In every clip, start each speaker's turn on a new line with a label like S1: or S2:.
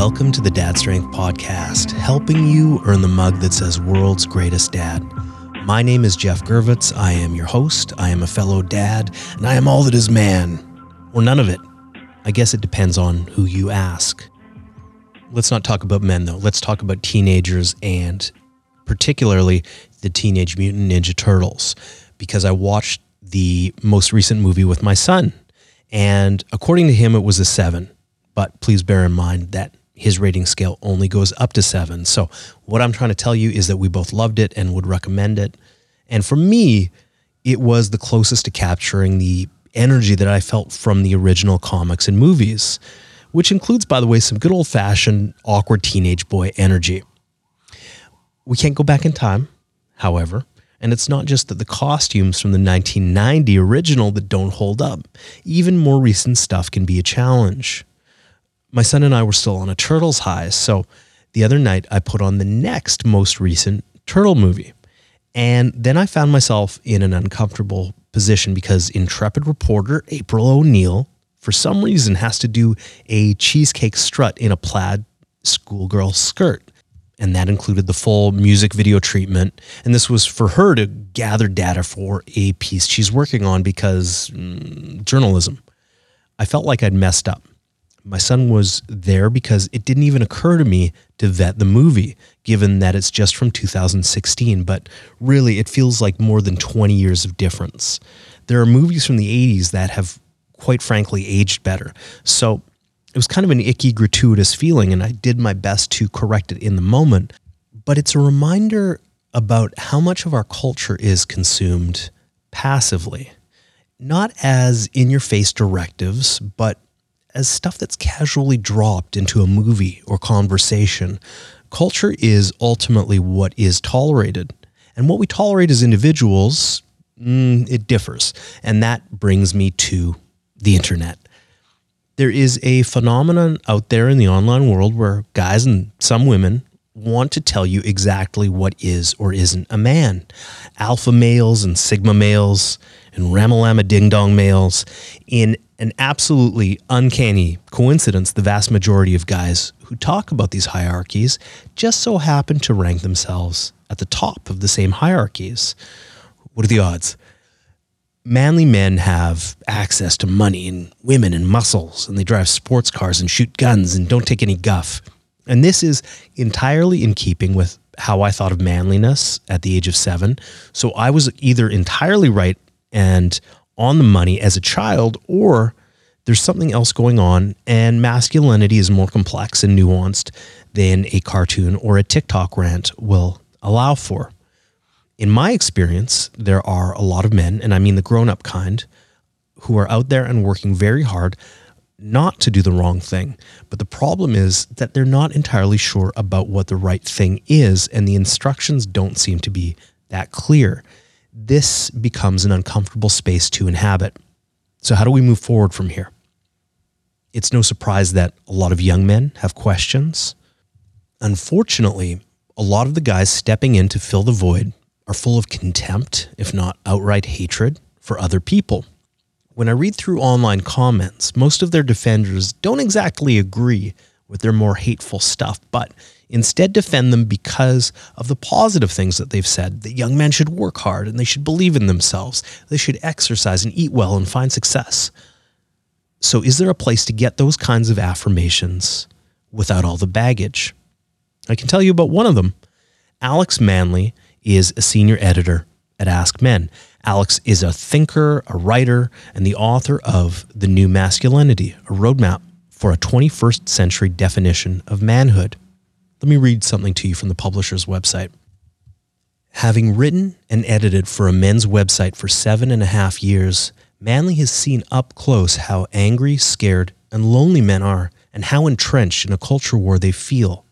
S1: Welcome to the Dad Strength Podcast, helping you earn the mug that says World's Greatest Dad. My name is Jeff Gervitz. I am your host. I am a fellow dad, and I am all that is man. Or none of it. I guess it depends on who you ask. Let's not talk about men, though. Let's talk about teenagers and particularly the Teenage Mutant Ninja Turtles, because I watched the most recent movie with my son. And according to him, it was a seven. But please bear in mind that his rating scale only goes up to seven. So, what I'm trying to tell you is that we both loved it and would recommend it. And for me, it was the closest to capturing the energy that I felt from the original comics and movies, which includes, by the way, some good old fashioned awkward teenage boy energy. We can't go back in time, however, and it's not just that the costumes from the 1990 original that don't hold up. Even more recent stuff can be a challenge my son and I were still on a Turtles high. So the other night, I put on the next most recent Turtle movie. And then I found myself in an uncomfortable position because intrepid reporter April O'Neil, for some reason, has to do a cheesecake strut in a plaid schoolgirl skirt. And that included the full music video treatment. And this was for her to gather data for a piece she's working on because mm, journalism. I felt like I'd messed up my son was there because it didn't even occur to me to vet the movie, given that it's just from 2016. But really, it feels like more than 20 years of difference. There are movies from the 80s that have, quite frankly, aged better. So it was kind of an icky, gratuitous feeling, and I did my best to correct it in the moment. But it's a reminder about how much of our culture is consumed passively, not as in your face directives, but as stuff that's casually dropped into a movie or conversation. Culture is ultimately what is tolerated. And what we tolerate as individuals, mm, it differs. And that brings me to the internet. There is a phenomenon out there in the online world where guys and some women want to tell you exactly what is or isn't a man. Alpha males and sigma males and ramalama ding dong males in an absolutely uncanny coincidence, the vast majority of guys who talk about these hierarchies just so happen to rank themselves at the top of the same hierarchies. What are the odds? Manly men have access to money and women and muscles, and they drive sports cars and shoot guns and don't take any guff. And this is entirely in keeping with how I thought of manliness at the age of seven. So I was either entirely right and on the money as a child, or there's something else going on, and masculinity is more complex and nuanced than a cartoon or a TikTok rant will allow for. In my experience, there are a lot of men, and I mean the grown up kind, who are out there and working very hard not to do the wrong thing. But the problem is that they're not entirely sure about what the right thing is, and the instructions don't seem to be that clear this becomes an uncomfortable space to inhabit. So, how do we move forward from here? It's no surprise that a lot of young men have questions. Unfortunately, a lot of the guys stepping in to fill the void are full of contempt, if not outright hatred, for other people. When I read through online comments, most of their defenders don't exactly agree with their more hateful stuff, but Instead, defend them because of the positive things that they've said that young men should work hard and they should believe in themselves. They should exercise and eat well and find success. So, is there a place to get those kinds of affirmations without all the baggage? I can tell you about one of them. Alex Manley is a senior editor at Ask Men. Alex is a thinker, a writer, and the author of The New Masculinity, a roadmap for a 21st century definition of manhood. Let me read something to you from the publisher's website. Having written and edited for a men's website for seven and a half years, Manley has seen up close how angry, scared, and lonely men are, and how entrenched in a culture war they feel.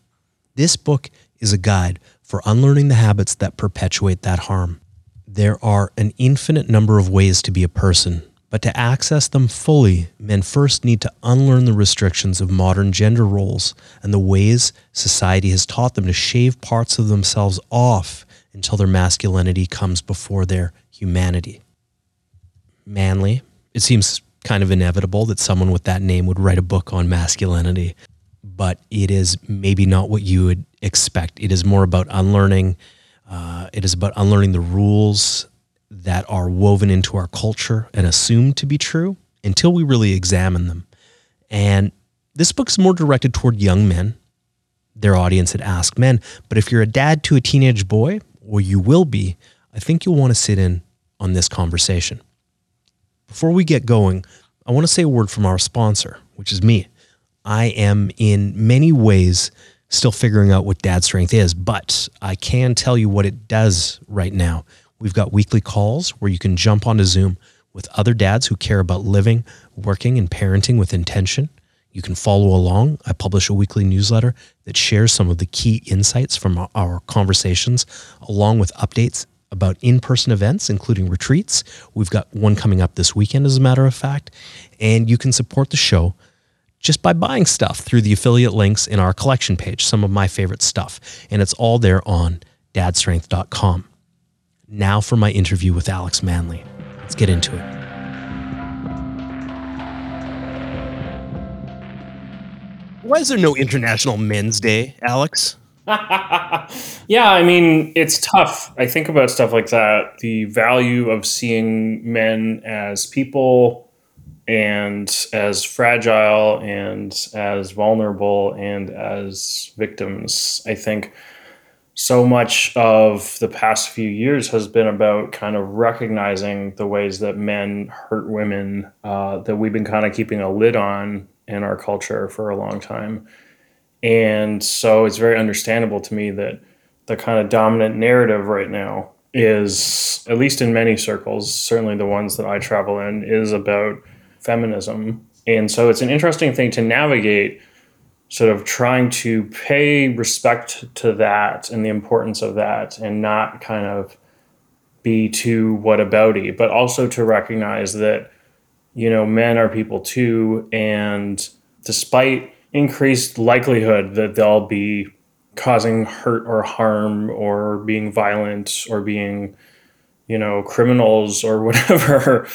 S1: This book is a guide for unlearning the habits that perpetuate that harm. There are an infinite number of ways to be a person, but to access them fully, men first need to unlearn the restrictions of modern gender roles and the ways society has taught them to shave parts of themselves off until their masculinity comes before their humanity. Manley, it seems kind of inevitable that someone with that name would write a book on masculinity. but it is maybe not what you would expect. It is more about unlearning. Uh, it is about unlearning the rules that are woven into our culture and assumed to be true until we really examine them. And this book's more directed toward young men, their audience at Ask Men. But if you're a dad to a teenage boy, or you will be, I think you'll want to sit in on this conversation. Before we get going, I want to say a word from our sponsor, which is me. I am in many ways still figuring out what dad strength is, but I can tell you what it does right now. We've got weekly calls where you can jump onto Zoom with other dads who care about living, working, and parenting with intention. You can follow along. I publish a weekly newsletter that shares some of the key insights from our conversations, along with updates about in person events, including retreats. We've got one coming up this weekend, as a matter of fact. And you can support the show just by buying stuff through the affiliate links in our collection page, some of my favorite stuff. And it's all there on dadstrength.com. Now for my interview with Alex Manley. Let's get into it. Why is there no International Men's Day, Alex?
S2: yeah, I mean, it's tough. I think about stuff like that. The value of seeing men as people and as fragile and as vulnerable and as victims. I think so much of the past few years has been about kind of recognizing the ways that men hurt women uh, that we've been kind of keeping a lid on in our culture for a long time and so it's very understandable to me that the kind of dominant narrative right now is, at least in many circles, certainly the ones that I travel in, is about feminism. And so it's an interesting thing to navigate, sort of trying to pay respect to that and the importance of that and not kind of be too what whatabouty, but also to recognize that, you know, men are people too. And despite increased likelihood that they'll be causing hurt or harm or being violent or being, you know, criminals or whatever.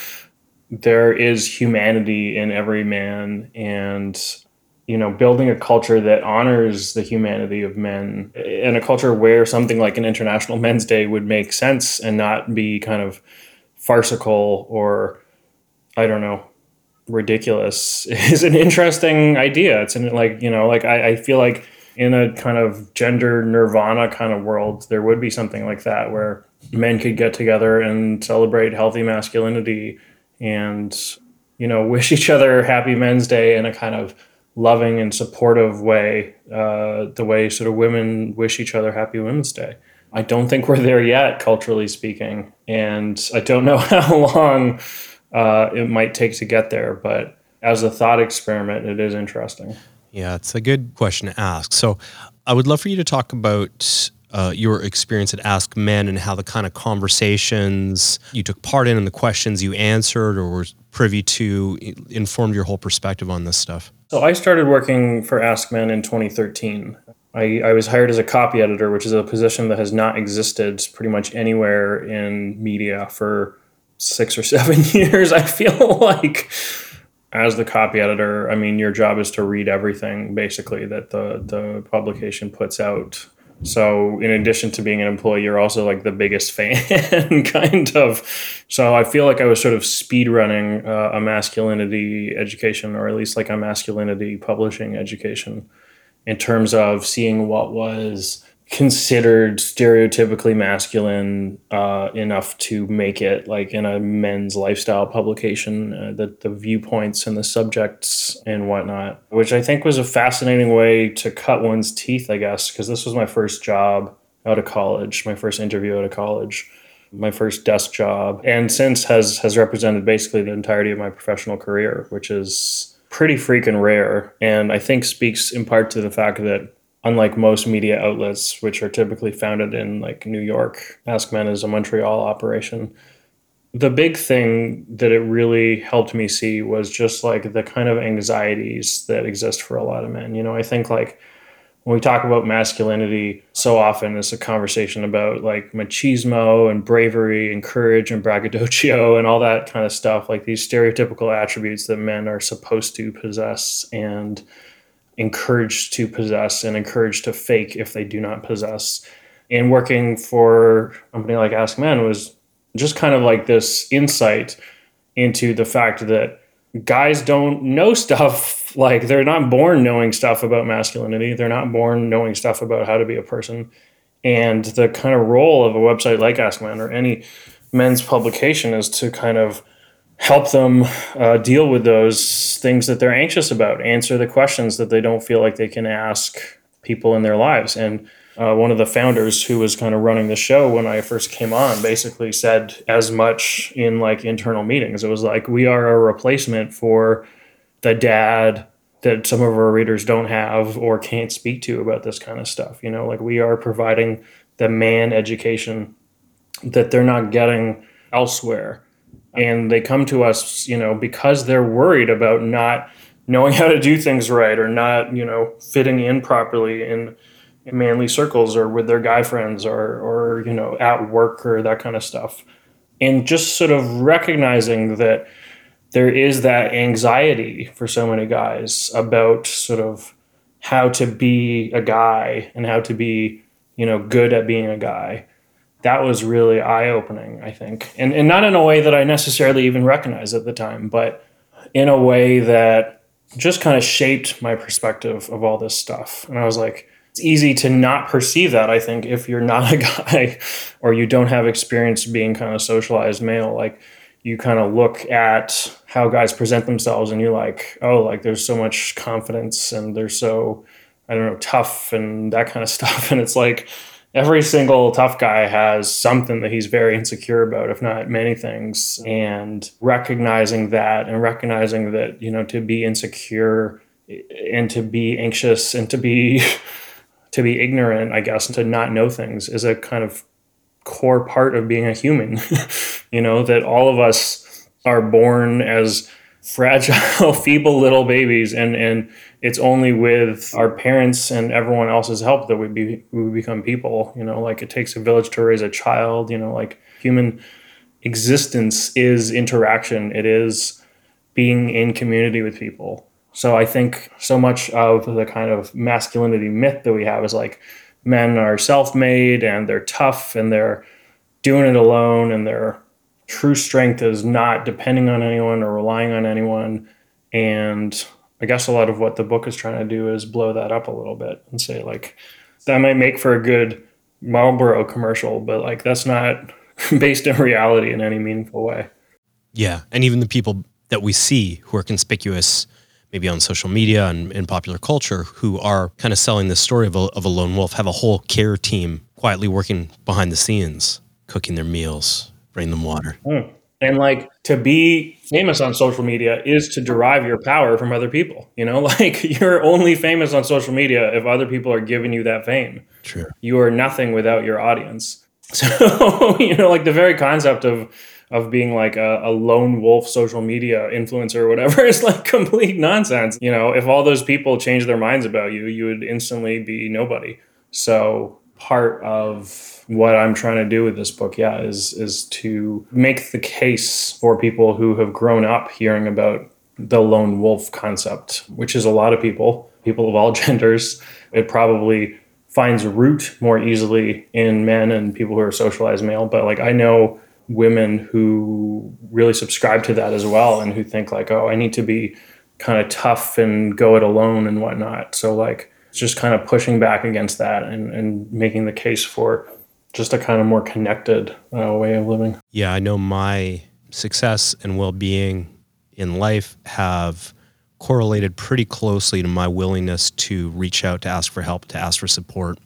S2: there is humanity in every man and you know building a culture that honors the humanity of men and a culture where something like an international men's day would make sense and not be kind of farcical or i don't know ridiculous is an interesting idea. It's an, like, you know, like I, I feel like in a kind of gender nirvana kind of world, there would be something like that where men could get together and celebrate healthy masculinity and, you know, wish each other happy men's day in a kind of loving and supportive way, uh, the way sort of women wish each other happy women's day. I don't think we're there yet, culturally speaking. And I don't know how long uh, it might take to get there. But as a thought experiment, it is interesting.
S1: Yeah, it's a good question to ask. So I would love for you to talk about uh, your experience at Ask Men and how the kind of conversations you took part in and the questions you answered or were privy to informed your whole perspective on this stuff.
S2: So I started working for AskMen in 2013. I, I was hired as a copy editor, which is a position that has not existed pretty much anywhere in media for six or seven years, I feel like as the copy editor, I mean, your job is to read everything basically that the, the publication puts out. So, in addition to being an employee, you're also like the biggest fan, kind of. So, I feel like I was sort of speed running uh, a masculinity education, or at least like a masculinity publishing education, in terms of seeing what was considered stereotypically masculine uh, enough to make it like in a men's lifestyle publication uh, the, the viewpoints and the subjects and whatnot which i think was a fascinating way to cut one's teeth i guess because this was my first job out of college my first interview out of college my first desk job and since has has represented basically the entirety of my professional career which is pretty freaking rare and i think speaks in part to the fact that unlike most media outlets, which are typically founded in like New York, AskMen is a Montreal operation. The big thing that it really helped me see was just like the kind of anxieties that exist for a lot of men. You know, I think like when we talk about masculinity, so often it's a conversation about like machismo and bravery and courage and braggadocio and all that kind of stuff, like these stereotypical attributes that men are supposed to possess. And encouraged to possess and encouraged to fake if they do not possess. And working for a company like Ask Men was just kind of like this insight into the fact that guys don't know stuff. Like they're not born knowing stuff about masculinity. They're not born knowing stuff about how to be a person. And the kind of role of a website like ask men or any men's publication is to kind of help them uh, deal with those things that they're anxious about answer the questions that they don't feel like they can ask people in their lives and uh, one of the founders who was kind of running the show when I first came on basically said as much in like internal meetings. It was like, we are a replacement for the dad that some of our readers don't have or can't speak to about this kind of stuff. You know, like we are providing the man education that they're not getting elsewhere. And they come to us, you know, because they're worried about not knowing how to do things right or not, you know, fitting in properly in in manly circles or with their guy friends or or you know at work or that kind of stuff. And just sort of recognizing that there is that anxiety for so many guys about sort of how to be a guy and how to be you know good at being a guy that was really eye-opening i think. And, and not in a way that i necessarily even recognized at the time but in a way that just kind of shaped my perspective of all this stuff. And i was like it's easy to not perceive that i think if you're not a guy or you don't have experience being kind of socialized male. Like you kind of look at how guys present themselves and you're like oh like there's so much confidence and they're so i don't know tough and that kind of stuff. And it's like every single tough guy has something that he's very insecure about if not many things and recognizing that and recognizing that you know to be insecure and to be anxious and to be to be ignorant, I guess, and to not know things is a kind of core part of being a human. you know, that all of us are born as fragile, feeble little babies, and and it's only with our parents and everyone else's help that we be we become people. You know, like it takes a village to raise a child. You know, like human existence is interaction. It is being in community with people. So I think so much of the kind of masculinity myth that we have is like men are self-made and they're tough and they're doing it alone and their true strength is not depending on anyone or relying on anyone and I guess a lot of what the book is trying to do is blow that up a little bit and say like that might make for a good Marlboro commercial, but like that's not based in reality in any meaningful way.
S1: Yeah, and even the people that we see who are conspicuous maybe on social media and in popular culture who are kind of selling this story of a, of a lone wolf have a whole care team quietly working behind the scenes, cooking their meals, bringing them water.
S2: Mm. And like to be famous on social media is to derive your power from other people. You know, like you're only famous on social media if other people are giving you that fame.
S1: True.
S2: You are nothing without your audience. So, you know, like the very concept of of being like a, a, lone wolf social media influencer or whatever is like complete nonsense. You know, if all those people change their minds about you, you would instantly be nobody. So part of what I'm trying to do with this book, yeah, is is to make the case for people who have grown up hearing about the lone wolf concept, which is a lot of people, people of all genders. It probably finds root more easily in men and people who are socialized male. But like I know women who really subscribe to that as well and who think like, oh, I need to be kind of tough and go it alone and whatnot. So like just kind of pushing back against that and, and making the case for just a kind of more connected uh, way of living.
S1: Yeah, I know my success and well-being in life have correlated pretty closely to my willingness to reach out to ask for help, to ask for support.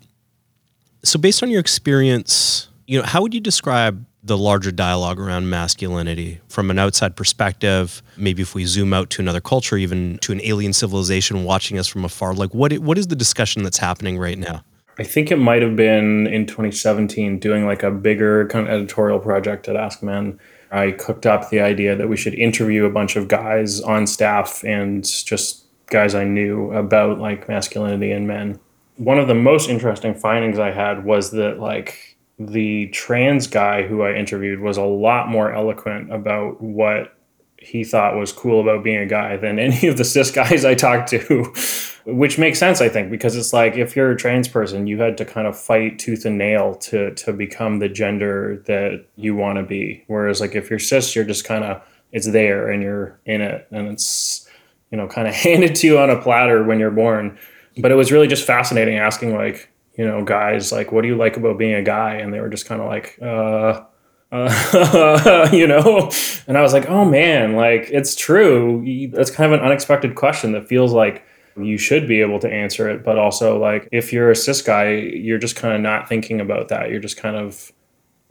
S1: So based on your experience, you know, how would you describe the larger dialogue around masculinity from an outside perspective maybe if we zoom out to another culture even to an alien civilization watching us from afar like what what is the discussion that's happening right now?
S2: I think it might have been in 2017 doing like a bigger kind of editorial project at ask men. I cooked up the idea that we should interview a bunch of guys on staff and just guys i knew about like masculinity in men. One of the most interesting findings i had was that like the trans guy who I interviewed was a lot more eloquent about what he thought was cool about being a guy than any of the cis guys I talked to. which makes sense i think because it's like if you're a trans person you had to kind of fight tooth and nail to to become the gender that you want to be whereas like if you're cis you're just kind of it's there and you're in it and it's you know kind of handed to you on a platter when you're born but it was really just fascinating asking like you know guys like what do you like about being a guy? And they were just kind of like uh uh, you know? And i was like oh man like it's true. That's kind of an unexpected question that feels like you should be able to answer it but also like if you're a cis guy you're just kind of not thinking about that. You're just kind of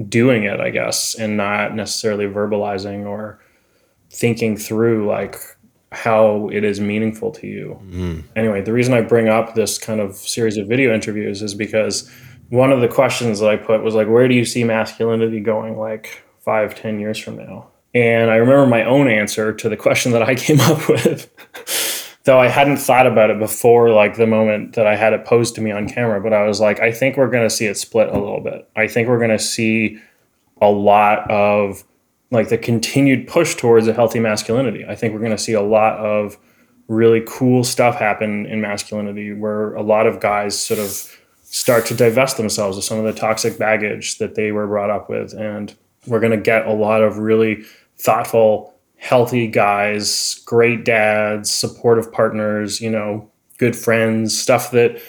S2: doing it i guess and not necessarily verbalizing or thinking through like how it is meaningful to you mm. anyway the reason i bring up this kind of series of video interviews is because one of the questions that i put was like where do you see masculinity going like five ten years from now and i remember my own answer to the question that i came up with though I hadn't thought about it before, like the moment that I had it posed to me on camera. But I was like, I think we're going to see it split a little bit. I think we're going to see a lot of like the continued push towards a healthy masculinity. I think we're going to see a lot of really cool stuff happen in masculinity where a lot of guys sort of start to divest themselves of some of the toxic baggage that they were brought up with. And we're going to get a lot of really thoughtful healthy guys, great dads, supportive partners, you know, good friends, stuff that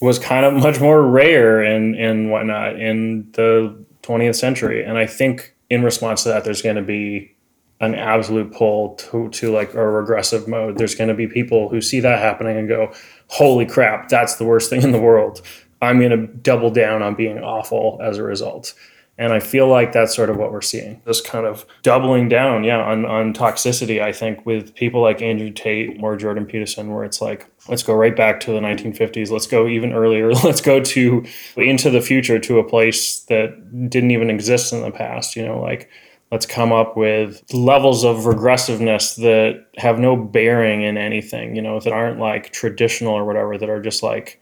S2: was kind of much more rare and and whatnot in the 20th century. And I think in response to that, there's going to be an absolute pull to, to like a regressive mode. There's going to be people who see that happening and go, holy crap, that's the worst thing in the world. I'm going to double down on being awful as a result. And I feel like that's sort of what we're seeing. This kind of doubling down, yeah, on, on toxicity, I think, with people like Andrew Tate or Jordan Peterson, where it's like, let's go right back to the 1950s. Let's go even earlier. Let's go to into the future to a place that didn't even exist in the past, you know, like let's come up with levels of regressiveness that have no bearing in anything, you know, that aren't like traditional or whatever, that are just like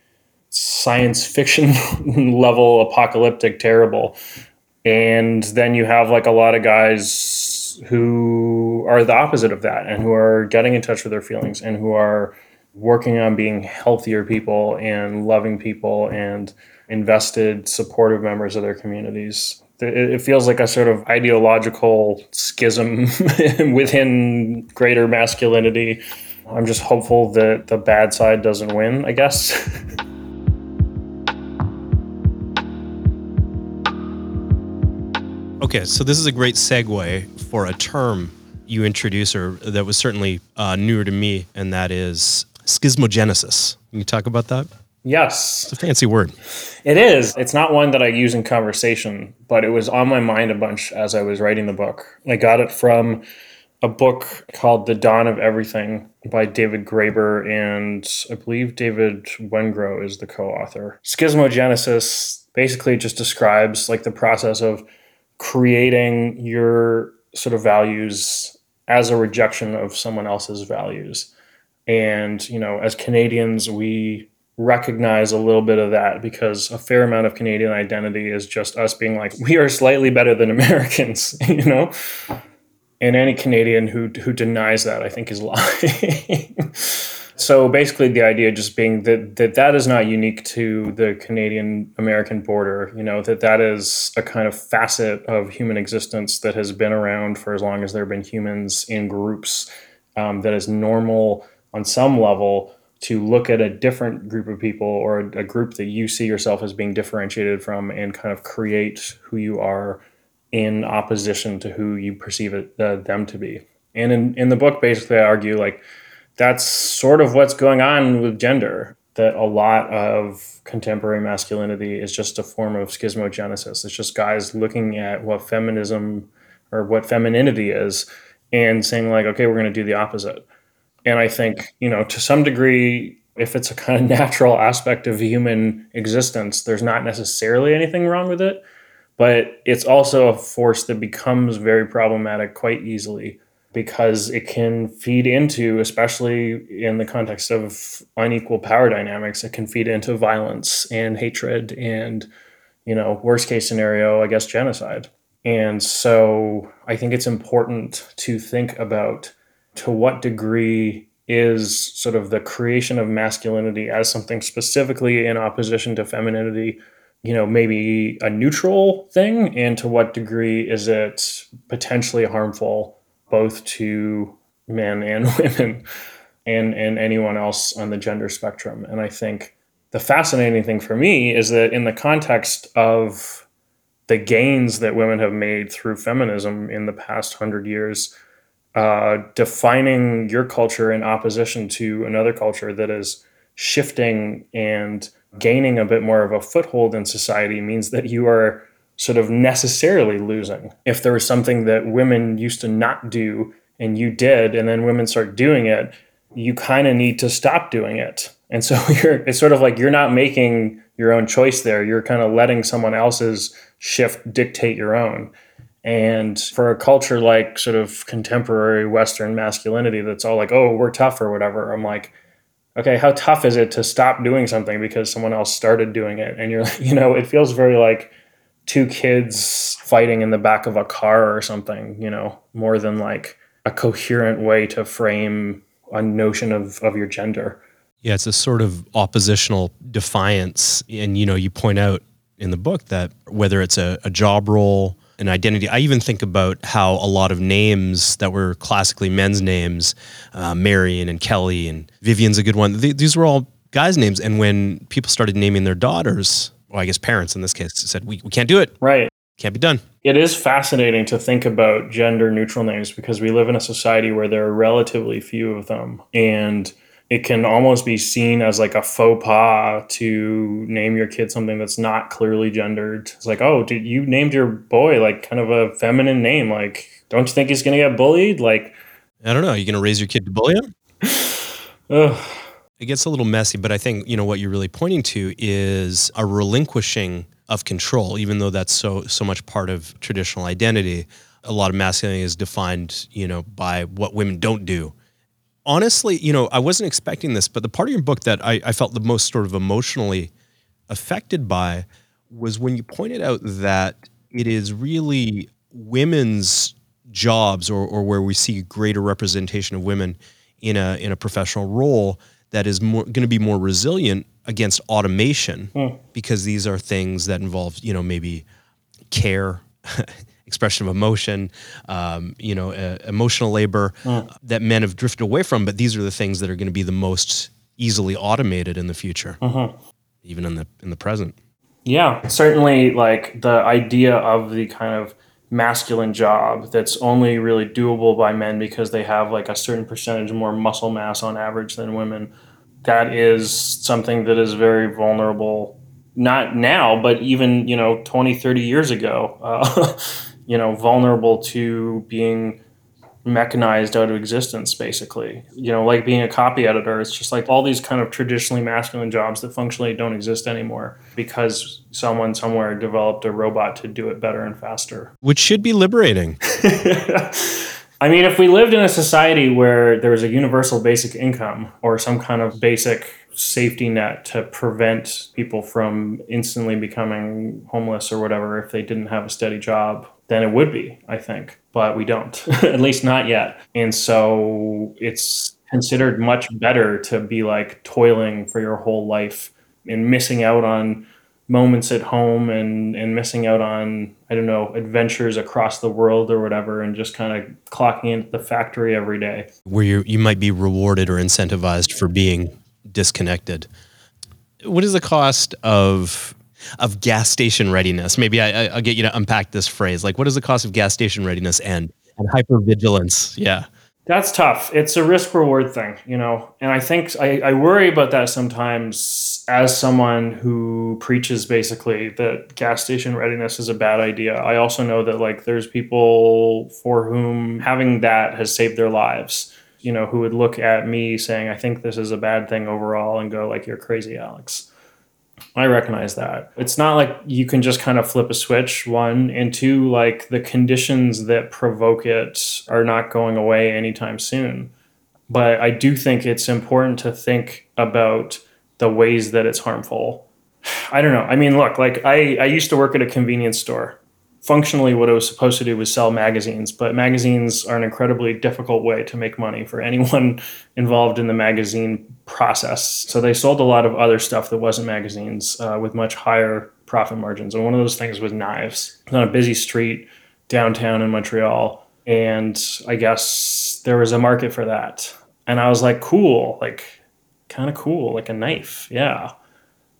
S2: science fiction level apocalyptic terrible and then you have like a lot of guys who are the opposite of that and who are getting in touch with their feelings and who are working on being healthier people and loving people and invested supportive members of their communities. It feels like a sort of ideological schism within greater masculinity. I'm just hopeful that the bad side doesn't win i guess.
S1: Okay, so this is a great segue for a term you introduce, or that was certainly uh, newer to me, and that is schismogenesis. Can you talk about that?
S2: Yes.
S1: It's a fancy word.
S2: It is. It's not one that I use in conversation, but it was on my mind a bunch as I was writing the book. I got it from a book called The Dawn of Everything by David Graeber, and I believe David Wengrow is the co author. Schismogenesis basically just describes like the process of creating your sort of values as a rejection of someone else's values. And, you know, as Canadians, we recognize a little bit of that because a fair amount of Canadian identity is just us being like, we are slightly better than Americans, you know? And any Canadian who who denies that, I think, is lying. So basically, the idea just being that, that that is not unique to the Canadian American border. You know that that is a kind of facet of human existence that has been around for as long as there have been humans in groups. Um, that is normal on some level to look at a different group of people or a, a group that you see yourself as being differentiated from and kind of create who you are in opposition to who you perceive it, uh, them to be. And in, in the book, basically, I argue like that's sort of what's going on with gender that a lot of contemporary masculinity is just a form of schismogenesis. It's just guys looking at what feminism or what femininity is and saying, like, okay, we're going to do the opposite. And I think, you know, to some degree, if it's a kind of natural aspect of human existence, there's not necessarily anything wrong with it. But it's also a force that becomes very problematic quite easily because it can feed into, especially in the context of unequal power dynamics, it can feed into violence and hatred and, you know, worst case scenario, I guess, genocide. And so I think it's important to think about to what degree is sort of the creation of masculinity as something specifically in opposition to femininity you know maybe a neutral thing? And to what degree is it potentially harmful both to men and women and and anyone else on the gender spectrum? And i think the fascinating thing for me is that in the context of the gains that women have made through feminism in the past 100 years uh, defining your culture in opposition to another culture that is shifting and gaining a bit more of a foothold in society means that you are sort of necessarily losing. If there was something that women used to not do and you did, and then women start doing it, you kind of need to stop doing it. And so you're, it's sort of like you're not making your own choice there. You're kind of letting someone else's shift dictate your own. And for a culture like sort of contemporary Western masculinity that's all like, oh, we're tough or whatever, I'm like, okay, how tough is it to stop doing something because someone else started doing it? And you're, you know, it feels very like two kids fighting in the back of a car or something, you know, more than like a coherent way to frame a notion of, of your gender.
S1: Yeah, it's a sort of oppositional defiance. And, you know, you point out in the book that whether it's a, a job role, an identity. I even think about how a lot of names that were classically men's names, uh, Marion and Kelly and Vivian's a good one. Th- these were all guys' names. And when people started naming their daughters, well, I guess parents in this case said, we, we can't do it.
S2: Right.
S1: Can't be done.
S2: It is fascinating to think about gender neutral names because we live in a society where there are relatively few of them. And it can almost be seen as like a faux pas to name your kid something that's not clearly gendered. It's like, oh, did you named your boy like kind of a feminine name? Like, don't you think he's gonna get bullied? Like,
S1: I don't know. Are you gonna raise your kid to bully him? Ugh. It gets a little messy, but I think you know what you're really pointing to is a relinquishing of control, even though that's so so much part of traditional identity. A lot of masculinity is defined, you know, by what women don't do honestly, you know, I wasn't expecting this, but the part of your book that I, I felt the most sort of emotionally affected by was when you pointed out that it is really women's jobs or, or where we see greater representation of women in a in a professional role that is more going to be more resilient against automation mm. because these are things that involve you know maybe care expression of emotion, um, you know, uh, emotional labor mm. that men have drifted away from. But these are the things that are going to be the most easily automated in the future, mm-hmm. even in the in the present.
S2: Yeah, certainly. Like the idea of the kind of masculine job that's only really doable by men because they have like a certain percentage more muscle mass on average than women. That is something that is very vulnerable not now but even you know 20 30 years ago uh, you know, vulnerable to being mechanized out of existence basically. You know like being a copy editor it's just like all these kind of traditionally masculine jobs that functionally don't exist anymore because someone somewhere developed a robot to do it better and faster.
S1: Which should be liberating.
S2: I mean, if we lived in a society where there was a universal basic income or some kind of basic safety net to prevent people from instantly becoming homeless or whatever if they didn't have a steady job, then it would be, I think. But we don't, at least not yet. And so it's considered much better to be like toiling for your whole life and missing out on moments at home and and missing out on I don't know adventures across the world or whatever and just kind of clocking into the factory every day
S1: where you you might be rewarded or incentivized for being disconnected what is the cost of of gas station readiness. Maybe I, will get you to unpack this phrase. Like, what is the cost of gas station readiness and and hypervigilance? Yeah,
S2: that's tough. It's a risk reward thing, you know. And I think I, I worry about that sometimes as someone who preaches basically that gas station readiness is a bad idea. I also know that like there's people for whom having that has saved their lives you know, who would look at me saying, I think this is a bad thing overall and go like, you're crazy, Alex. I recognize that. It's not like you can just kind of flip a switch, one, and two, like the conditions that provoke it are not going away anytime soon. But I do think it's important to think about the ways that it's harmful. I don't know. I mean, look, like I, I used to work at a convenience store functionally what it was supposed to do was sell magazines but magazines are an incredibly difficult way to make money for anyone involved in the magazine process. So they sold a lot of other stuff that wasn't magazines uh, with much higher profit margins. And one of those things was knives. On a busy street downtown in montreal and i guess there was a market for that. And i was like cool like kind of cool like a knife yeah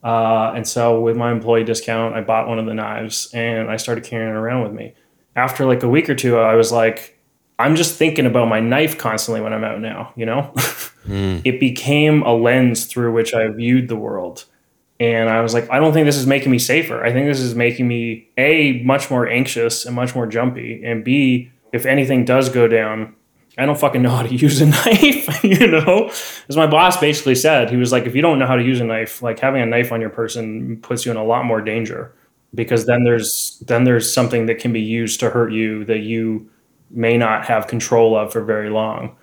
S2: uh, and so with my employee discount, I bought one of the knives and I started carrying it around with me. After like a week or two, I was like, I'm just thinking about my knife constantly when I'm out now, you know? mm. It became a lens through which I viewed the world. And I was like, I don't think this is making me safer. I think this is making me A, much more anxious and much more jumpy. And B, if anything does go down, I don't fucking know how to use a knife, you know? As my boss basically said, he was like, if you don't know how to use a knife, like having a knife on your person puts you in a lot more danger because then there's then there's something that can be used to hurt you that you may not have control of for very long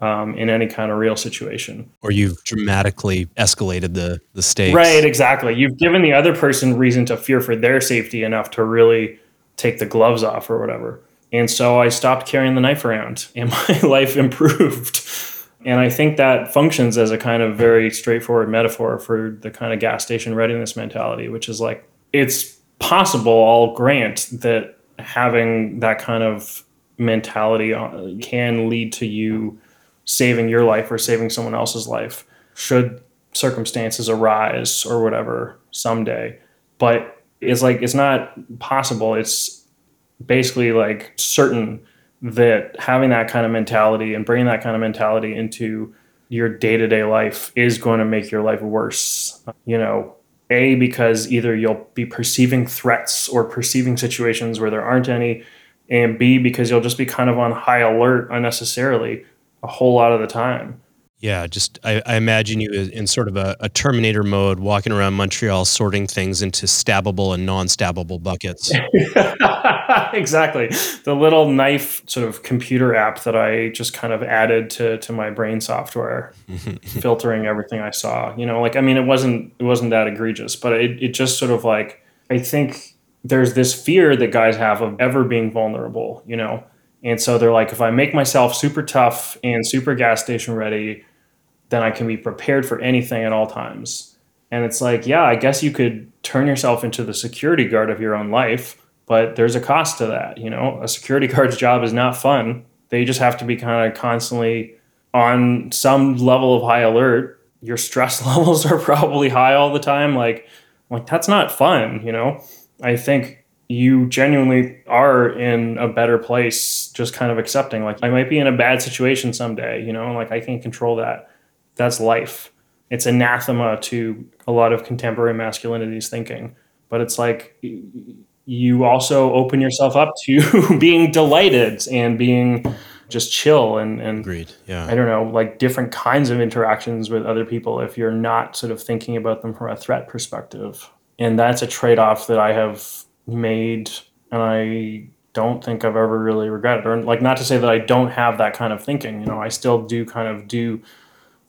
S2: um, in any kind of real situation.
S1: Or you've dramatically escalated the the stakes.
S2: Right, exactly. You've given the other person reason to fear for their safety enough to really take the gloves off or whatever. And so I stopped carrying the knife around and my life improved. And I think that functions as a kind of very straightforward metaphor for the kind of gas station readiness mentality, which is like it's possible, I'll grant, that having that kind of mentality uh, can lead to you saving your life or saving someone else's life should circumstances arise or whatever someday. But it's like it's not possible. It's basically like certain that having that kind of mentality and bringing that kind of mentality into your day-to-day life is going to make your life worse you know? A because either you'll be perceiving threats or perceiving situations where there aren't any and b because you'll just be kind of on high alert unnecessarily a whole lot of the time
S1: yeah, just I, I, imagine you in sort of a, a, Terminator mode, walking around Montreal, sorting things into stabbable and non-stabbable buckets.
S2: exactly, the little knife sort of computer app that I just kind of added to to my brain software, filtering everything I saw. You know, like I mean, it wasn't it wasn't that egregious, but it it just sort of like I think there's this fear that guys have of ever being vulnerable. You know. And so they're like, if I make myself super tough and super gas station ready, then I can be prepared for anything at all times. And it's like, yeah, I guess you could turn yourself into the security guard of your own life, but there's a cost to that. You know, a security guard's job is not fun. They just have to be kind of constantly on some level of high alert. Your stress levels are probably high all the time. Like, like that's not fun. You know, I think you genuinely are in a better place just kind of accepting like i might be in a bad situation someday you know like i can't control that that's life. It's anathema to a lot of contemporary masculinity's thinking. But it's like you also open yourself up to being delighted and being just chill and, and
S1: Agreed. Yeah.
S2: I don't know, like different kinds of interactions with other people if you're not sort of thinking about them from a threat perspective. And that's a trade off that I have made and I don't think I've ever really regretted. Or like not to say that I don't have that kind of thinking. You know, I still do kind of do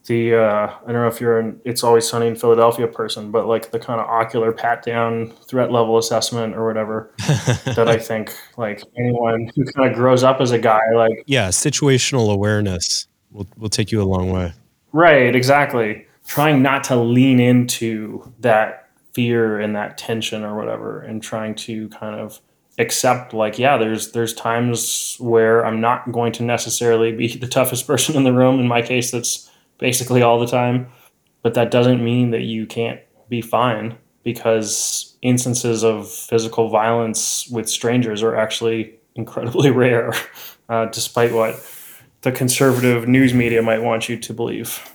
S2: the uh, I don't know if you're an It's Always Sunny in Philadelphia person, but like the kind of ocular pat down threat level assessment or whatever that I think like anyone who kind of grows up as a guy like
S1: yeah situational awareness will will take you a long way.
S2: Right, exactly. Trying not to lean into that fear and that tension or whatever, and trying to kind of accept like yeah there's there's times where i'm not going to necessarily be the toughest person in the room in my case that's basically all the time. But that doesn't mean that you can't be fine because instances of physical violence with strangers are actually incredibly rare, uh, despite what the conservative news media might want you to believe.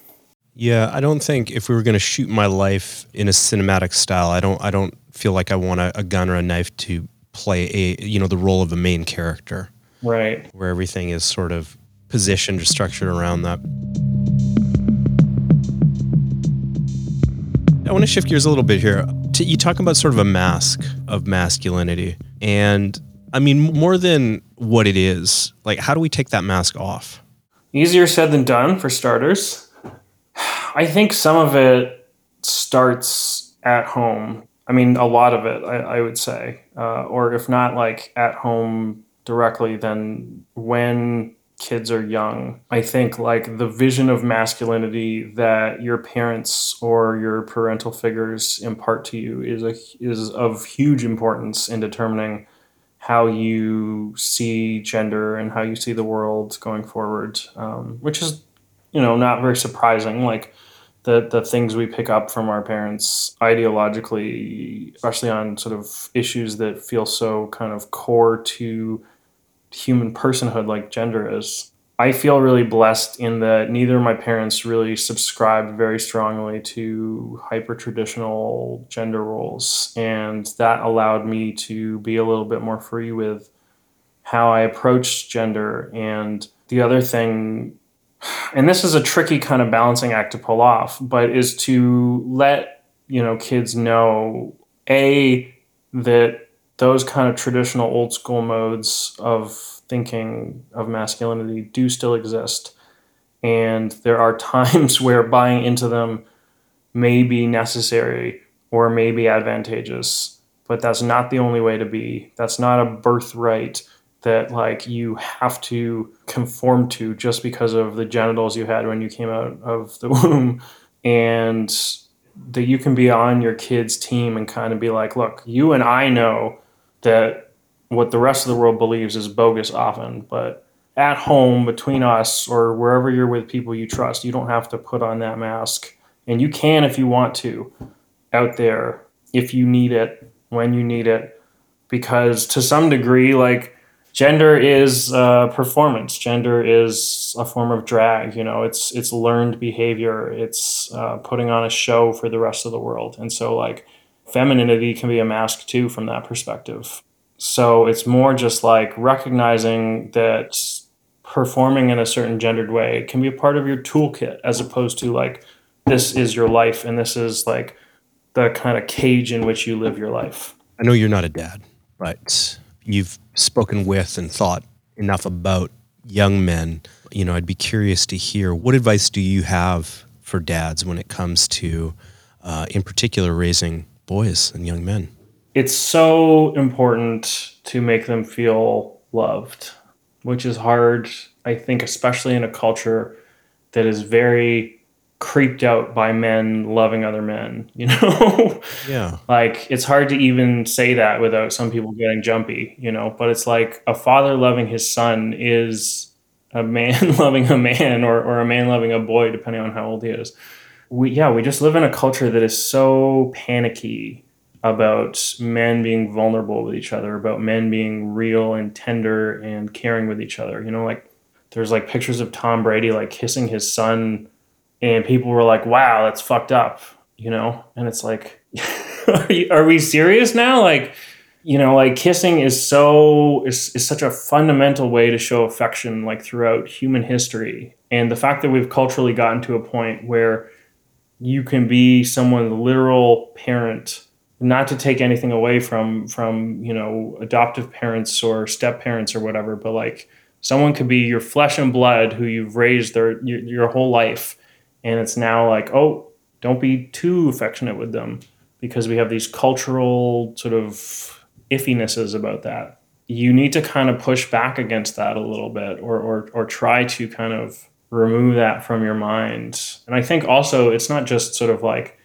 S1: Yeah, I don't think if we were going to shoot my life in a cinematic style, I don't I don't feel like I want a, a gun or a knife to play a you know the role of a main character.
S2: Right.
S1: Where everything is sort of positioned or structured around that. I want to shift gears a little bit here. You talk about sort of a mask of masculinity. And I mean, more than what it is, like, how do we take that mask off?
S2: Easier said than done, for starters. I think some of it starts at home. I mean, a lot of it, I, I would say. Uh, or if not like at home directly, then when kids are young, I think like the vision of masculinity that your parents or your parental figures impart to you is a, is of huge importance in determining how you see gender and how you see the world going forward, um, which is, you know, not very surprising. Like the the things we pick up from our parents ideologically, especially on sort of issues that feel so kind of core to human personhood, like gender is. I feel really blessed in that neither of my parents really subscribed very strongly to hyper traditional gender roles. And that allowed me to be a little bit more free with how I approached gender. And the other thing, and this is a tricky kind of balancing act to pull off, but is to let, you know, kids know A, that those kind of traditional old school modes of thinking of masculinity do still exist. And there are times where buying into them may be necessary or may be advantageous, but that's not the only way to be. That's not a birthright that like you have to conform to just because of the genitals you had when you came out of the womb and that you can be on your kid's team and kind of be like look you and i know that what the rest of the world believes is bogus often, but at home between us or wherever you're with people you trust, you don't have to put on that mask. And you can if you want to out there if you need it, when you need it. Because to some degree, like gender is uh, performance. Gender is a form of drag. You know, it's it's learned behavior. It's uh, putting on a show for the rest of the world. And so, like, femininity can be a mask too from that perspective. So it's more just like recognizing that performing in a certain gendered way can be a part of your toolkit as opposed to like this is your life and this is like the kind of cage in which you live your life.
S1: I know you're not a dad, but you've spoken with and thought enough about young men. You know, I'd be curious to hear what advice do you have for dads when it comes to, uh, in particular, raising boys and young men?
S2: it's so important to make them feel loved, which is hard, I think, especially in a culture that is very creeped out by men loving other men, you know?
S1: Yeah.
S2: like it's hard to even say that without some people getting jumpy, you know, but it's like a father loving his son is a man loving a man or, or a man loving a boy, depending on how old he is. We, yeah, we just live in a culture that is so panicky about men being vulnerable with each other, about men being real and tender and caring with each other. You know, like there's like pictures of Tom Brady like kissing his son, and people were like, "Wow, that's fucked up," you know. And it's like, are, you, are we serious now? Like, you know, like kissing is so is is such a fundamental way to show affection, like throughout human history, and the fact that we've culturally gotten to a point where you can be someone's literal parent not to take anything away from from you know adoptive parents or step parents or whatever but like someone could be your flesh and blood who you've raised their your, your whole life. And it's now like oh don't be too affectionate with them because we have these cultural sort of iffinesses about that. You need to kind of push back against that a little bit or or, or try to kind of remove that from your mind and i think also it's not just sort of like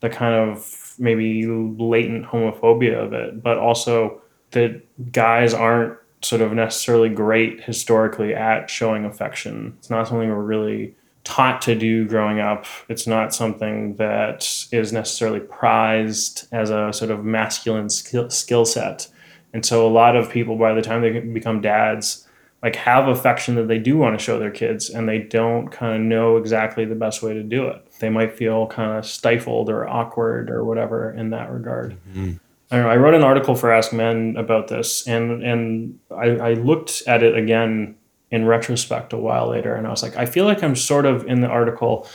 S2: the kind of maybe latent homophobia of it, but also that guys aren't sort of necessarily great historically at showing affection. It's not something we're really taught to do growing up. It's not something that is necessarily prized as a sort of masculine skill, set. And so a lot of people, by the time they become dads, like have affection that they do want to show their kids and they don't kind of know exactly the best way to do it. They might feel kind of stifled or awkward or whatever in that regard. Mm-hmm. I, know, I wrote an article for AskMen about this and and I, I looked at it again in retrospect a while later and i was like i feel like i'm sort of in the article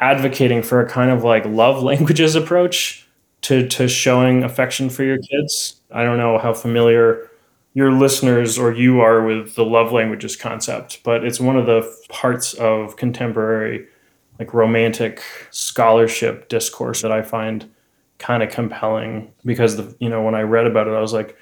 S2: advocating for a kind of like love languages approach to to showing affection for your kids. I don't know how familiar your listeners or you are with the love languages concept, but it's one of the parts of contemporary, like romantic scholarship discourse that I find kind of compelling because the you know when I read about it, I was like,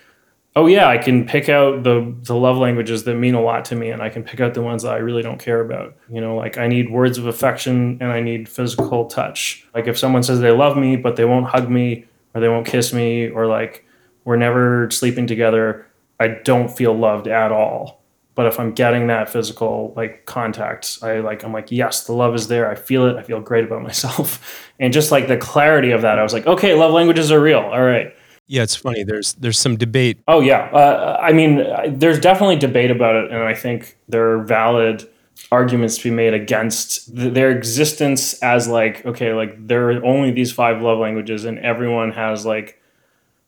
S2: oh yeah, I can pick out the the love languages that mean a lot to me, and I can pick out the ones that I really don't care about. You know, like I need words of affection and I need physical touch. Like if someone says they love me but they won't hug me or they won't kiss me or like we're never sleeping together, I don't feel loved at all. But if I'm getting that physical like contact, I like I'm like yes, the love is there. I feel it. I feel great about myself, and just like the clarity of that, I was like, okay, love languages are real. All right
S1: yeah, it's funny. There's there's some debate.
S2: Oh yeah, uh, I mean, there's definitely debate about it, and I think there are valid arguments to be made against th- their existence as like okay, like there are only these five love languages, and everyone has like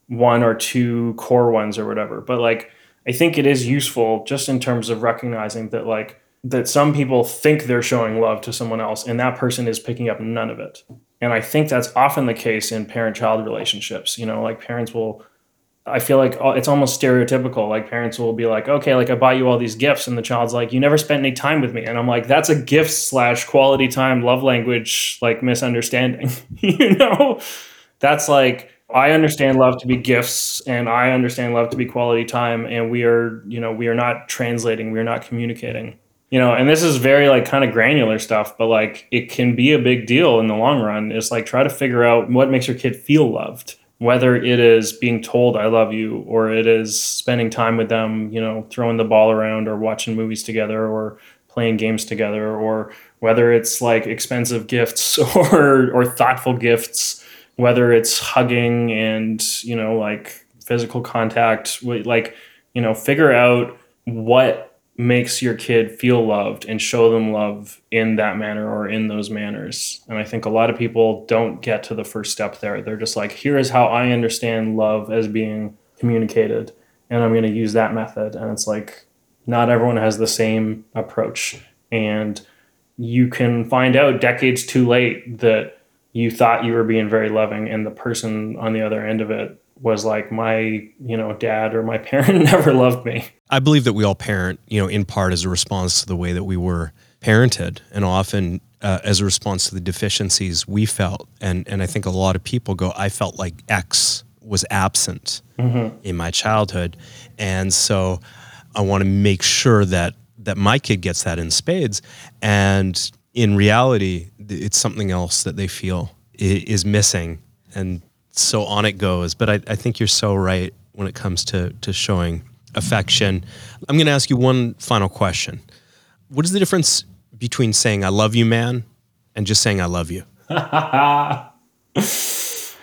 S2: one or two core ones or whatever. But like, I think it is useful just in terms of recognizing that like that some people think they're showing love to someone else, and that person is picking up none of it. And I think that's often the case in parent child relationships. You know, like parents will, I feel like uh, it's almost stereotypical. Like parents will be like, okay, like I buy you all these gifts. And the child's like, you never spent any time with me. And I'm like, that's a gift slash quality time, love language, like misunderstanding. you know, that's like, I understand love to be gifts and I understand love to be quality time. And we are, you know, we are not translating, we are not communicating you know and this is very like kind of granular stuff but like it can be a big deal in the long run is like try to figure out what makes your kid feel loved whether it is being told i love you or it is spending time with them you know throwing the ball around or watching movies together or playing games together or whether it's like expensive gifts or or thoughtful gifts whether it's hugging and you know like physical contact like you know figure out what makes your kid feel loved and show them love in that manner or in those manners. And I think a lot of people don't get to the first step there. They're just like, here is how I understand love as being communicated, and I'm going to use that method. And it's like, not everyone has the same approach. And you can find out decades too late that you thought you were being very loving, and the person on the other end of it was like my you know dad or my parent never loved me.
S1: I believe that we all parent you know in part as a response to the way that we were parented and often uh, as a response to the deficiencies we felt. And and i think a lot of people go i felt like x was absent mm-hmm. in my childhood. And so i want to make sure that that my kid gets that in spades. And in reality it's something else that they feel is missing and so on it goes. But I, I think you're so right when it comes to, to showing affection. I'm going to ask you one final question. What is the difference between saying I love you, man, and just saying I love you?
S2: it's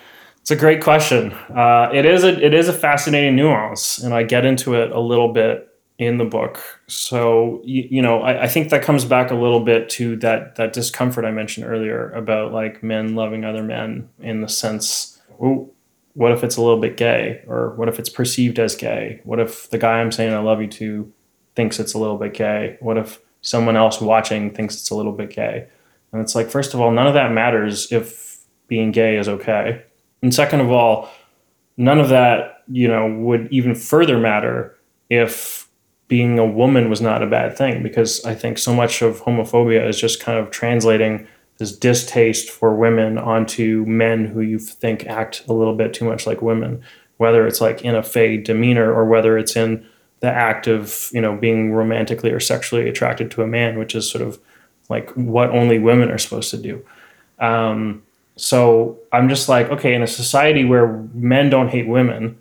S2: a great question. Uh, it is a it is a fascinating nuance, and I get into it a little bit in the book. So you, you know, I, I, think that comes back a little bit to that that discomfort I mentioned earlier about like men loving other men in the sense well, what if it's a little bit gay? Or what if it's perceived as gay? What if the guy I'm saying I love you to thinks it's a little bit gay? What if someone else watching thinks it's a little bit gay? And it's like, first of all, none of that matters if being gay is okay. And second of all, none of that, you know, would even further matter if being a woman was not a bad thing because I think so much of homophobia is just kind of translating this distaste for women onto men who you think act a little bit too much like women, whether it's like in a fey demeanor or whether it's in the act of you know being romantically or sexually attracted to a man, which is sort of like what only women are supposed to do. Um, so I'm just like, okay, in a society where men don't hate women,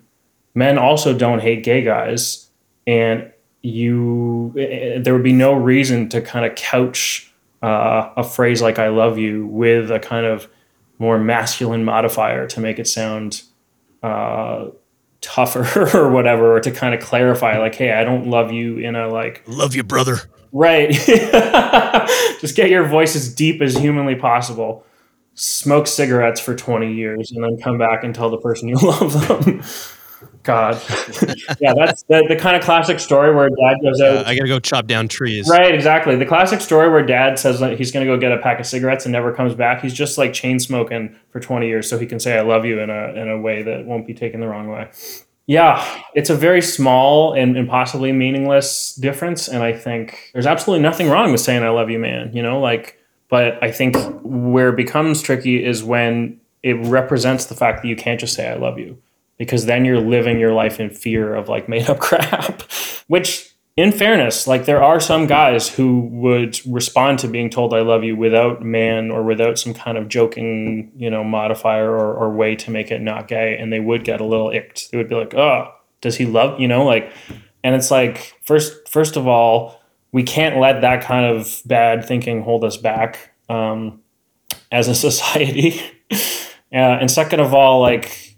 S2: men also don't hate gay guys, and you, eh, eh, there would be no reason to kind of couch uh, a phrase like "I love you" with a kind of more masculine modifier to make it sound uh, tougher or whatever, or to kind of clarify, like, "Hey, I don't love you in a like
S1: love you, brother."
S2: Right. Just get your voice as deep as humanly possible. Smoke cigarettes for 20 years and then come back and tell the person you love them. God. yeah, that's the, the kind of classic story where dad goes out.
S1: Yeah, I got to go chop down trees.
S2: Right, exactly. The classic story where dad says that he's going to go get a pack of cigarettes and never comes back. He's just like chain smoking for 20 years so he can say, I love you in a, in a way that won't be taken the wrong way. Yeah, it's a very small and, and possibly meaningless difference. And I think there's absolutely nothing wrong with saying, I love you, man. You know, like, but I think where it becomes tricky is when it represents the fact that you can't just say I love you because then you're living your life in fear of like made up crap, which in fairness, like there are some guys who would respond to being told I love you without man or without some kind of joking, you know, modifier or, or way to make it not gay. And they would get a little icked. They would be like, oh, does he love, you know, like, and it's like, first, first of all, we can't let that kind of bad thinking hold us back um, as a society. uh, and second of all, like,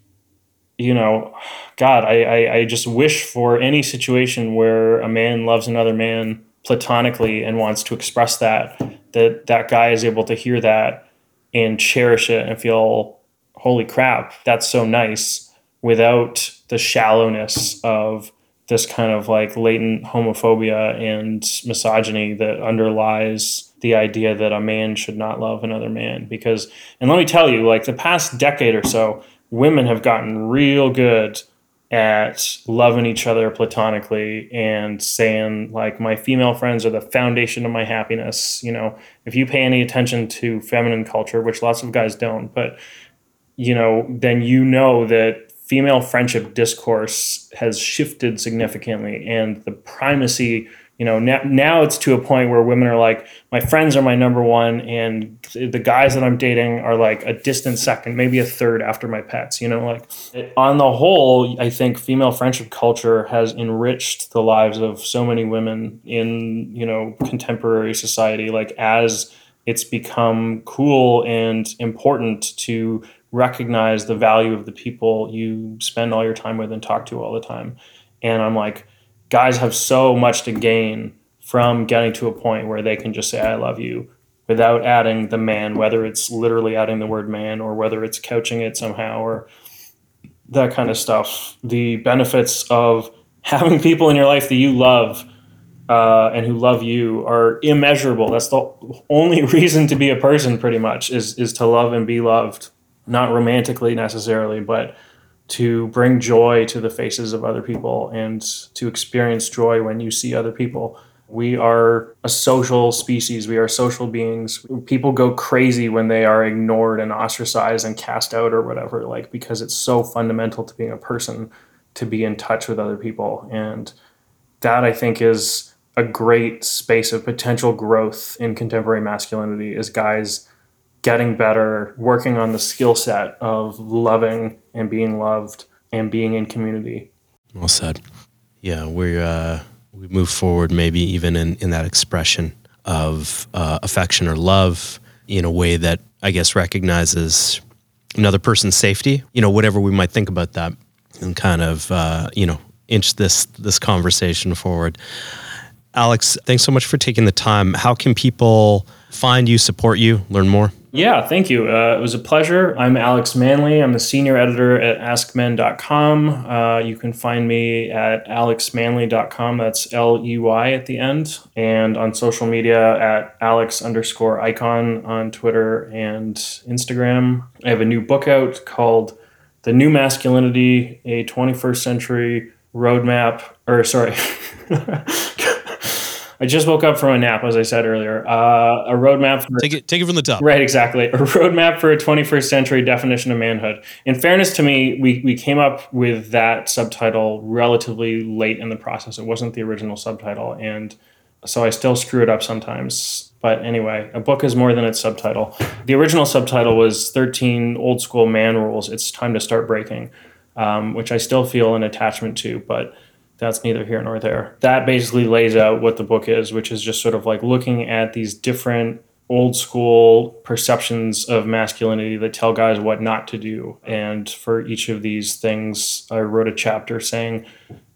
S2: you know, God, I, I, I just wish for any situation where a man loves another man platonically and wants to express that, that that guy is able to hear that and cherish it and feel, holy crap, that's so nice without the shallowness of this kind of like latent homophobia and misogyny that underlies the idea that a man should not love another man. Because, and let me tell you, like the past decade or so, women have gotten real good at loving each other platonically and saying like my female friends are the foundation of my happiness. You know if you pay any attention to feminine culture which lots of guys don't but you know then you know that female friendship discourse has shifted significantly and the primacy you know now, now it's to a point where women are like my friends are my number one and the guys that i'm dating are like a distant second maybe a third after my pets you know like on the whole i think female friendship culture has enriched the lives of so many women in you know contemporary society like as it's become cool and important to recognize the value of the people you spend all your time with and talk to all the time. And i'm like guys have so much to gain from getting to a point where they can just say, I love you without adding the man, whether it's literally adding the word man or whether it's couching it somehow or that kind of stuff. The benefits of having people in your life that you love uh, and who love you are immeasurable. That's the only reason to be a person, pretty much, is is to love and be loved. Not romantically necessarily, but to bring joy to the faces of other people and to experience joy when you see other people. We are a social species. We are social beings. People go crazy when they are ignored and ostracized and cast out or whatever, like because it's so fundamental to being a person to be in touch with other people. And that I think is a great space of potential growth in contemporary masculinity is guys getting better, working on the skill set of loving and being loved and being in community.
S1: Well said. Yeah, we uh, we move forward maybe even in, in that expression of uh, affection or love in a way that I guess recognizes another person's safety. You know, whatever we might think about that, and kind of uh, you know inch this this conversation forward. Alex, thanks so much for taking the time. How can people find you, support you, learn more?
S2: Yeah, thank you. Uh, it was a pleasure. I'm Alex Manley. I'm the senior editor at AskMen.com. Uh, you can find me at alexmanley.com. That's L E Y at the end. And on social media at Alex underscore icon on Twitter and Instagram. I have a new book out called The New Masculinity, a 21st Century Roadmap, or sorry. I just woke up from a nap, as I said earlier. Uh, a roadmap. For,
S1: take it, take it from the top.
S2: Right, exactly. A roadmap for a 21st century definition of manhood. In fairness to me, we we came up with that subtitle relatively late in the process. It wasn't the original subtitle, and so I still screw it up sometimes. But anyway, a book is more than its subtitle. The original subtitle was 13 Old School Man Rules. It's time to start breaking, um, which I still feel an attachment to, but that's neither here nor there. That basically lays out what the book is, which is just sort of like looking at these different old school perceptions of masculinity that tell guys what not to do. And for each of these things, I wrote a chapter saying,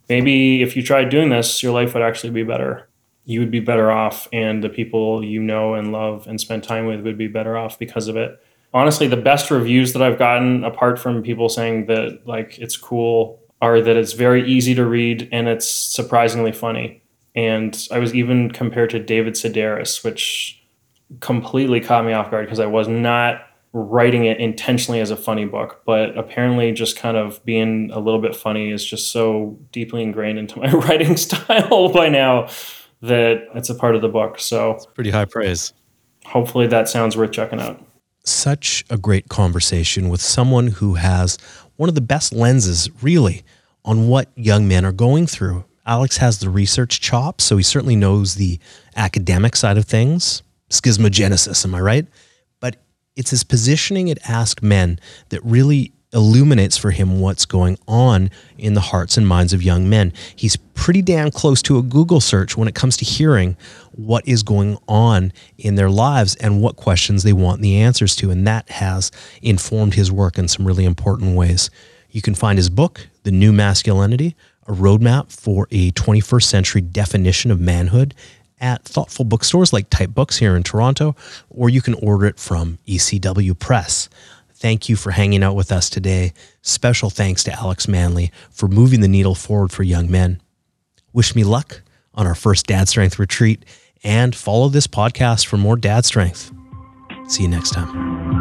S2: maybe if you tried doing this, your life would actually be better. You would be better off, and the people you know and love and spend time with would be better off because of it. Honestly, the best reviews that I've gotten, apart from people saying that like it's cool are that it's very easy to read and it's surprisingly funny. And I was even compared to David Sedaris, which completely caught me off guard because I was not writing it intentionally as a funny book, but apparently just kind of being a little bit funny is just so deeply ingrained into my writing style by now that it's a part of the book. So
S1: it's pretty high praise.
S2: Hopefully that sounds worth checking out.
S1: such a great conversation with someone who has one of the best lenses, really, on what young men are going through. Alex has the research chops, so he certainly knows the academic side of things. Schismogenesis, am I right? But it's his positioning at AskMen that really illuminates for him what's going on in the hearts and minds of young men. He's pretty damn close to a Google search when it comes to hearing what is going on in their lives and what questions they want the answers to. And that has informed his work in some really important ways. You can find his book, The New Masculinity, a roadmap for a 21st century definition of manhood at thoughtful bookstores like Type Books here in Toronto, or you can order it from ECW Press. Thank you for hanging out with us today. Special thanks to Alex Manley for moving the needle forward for young men. Wish me luck on our first Dad Strength retreat and follow this podcast for more dad strength. See you next time.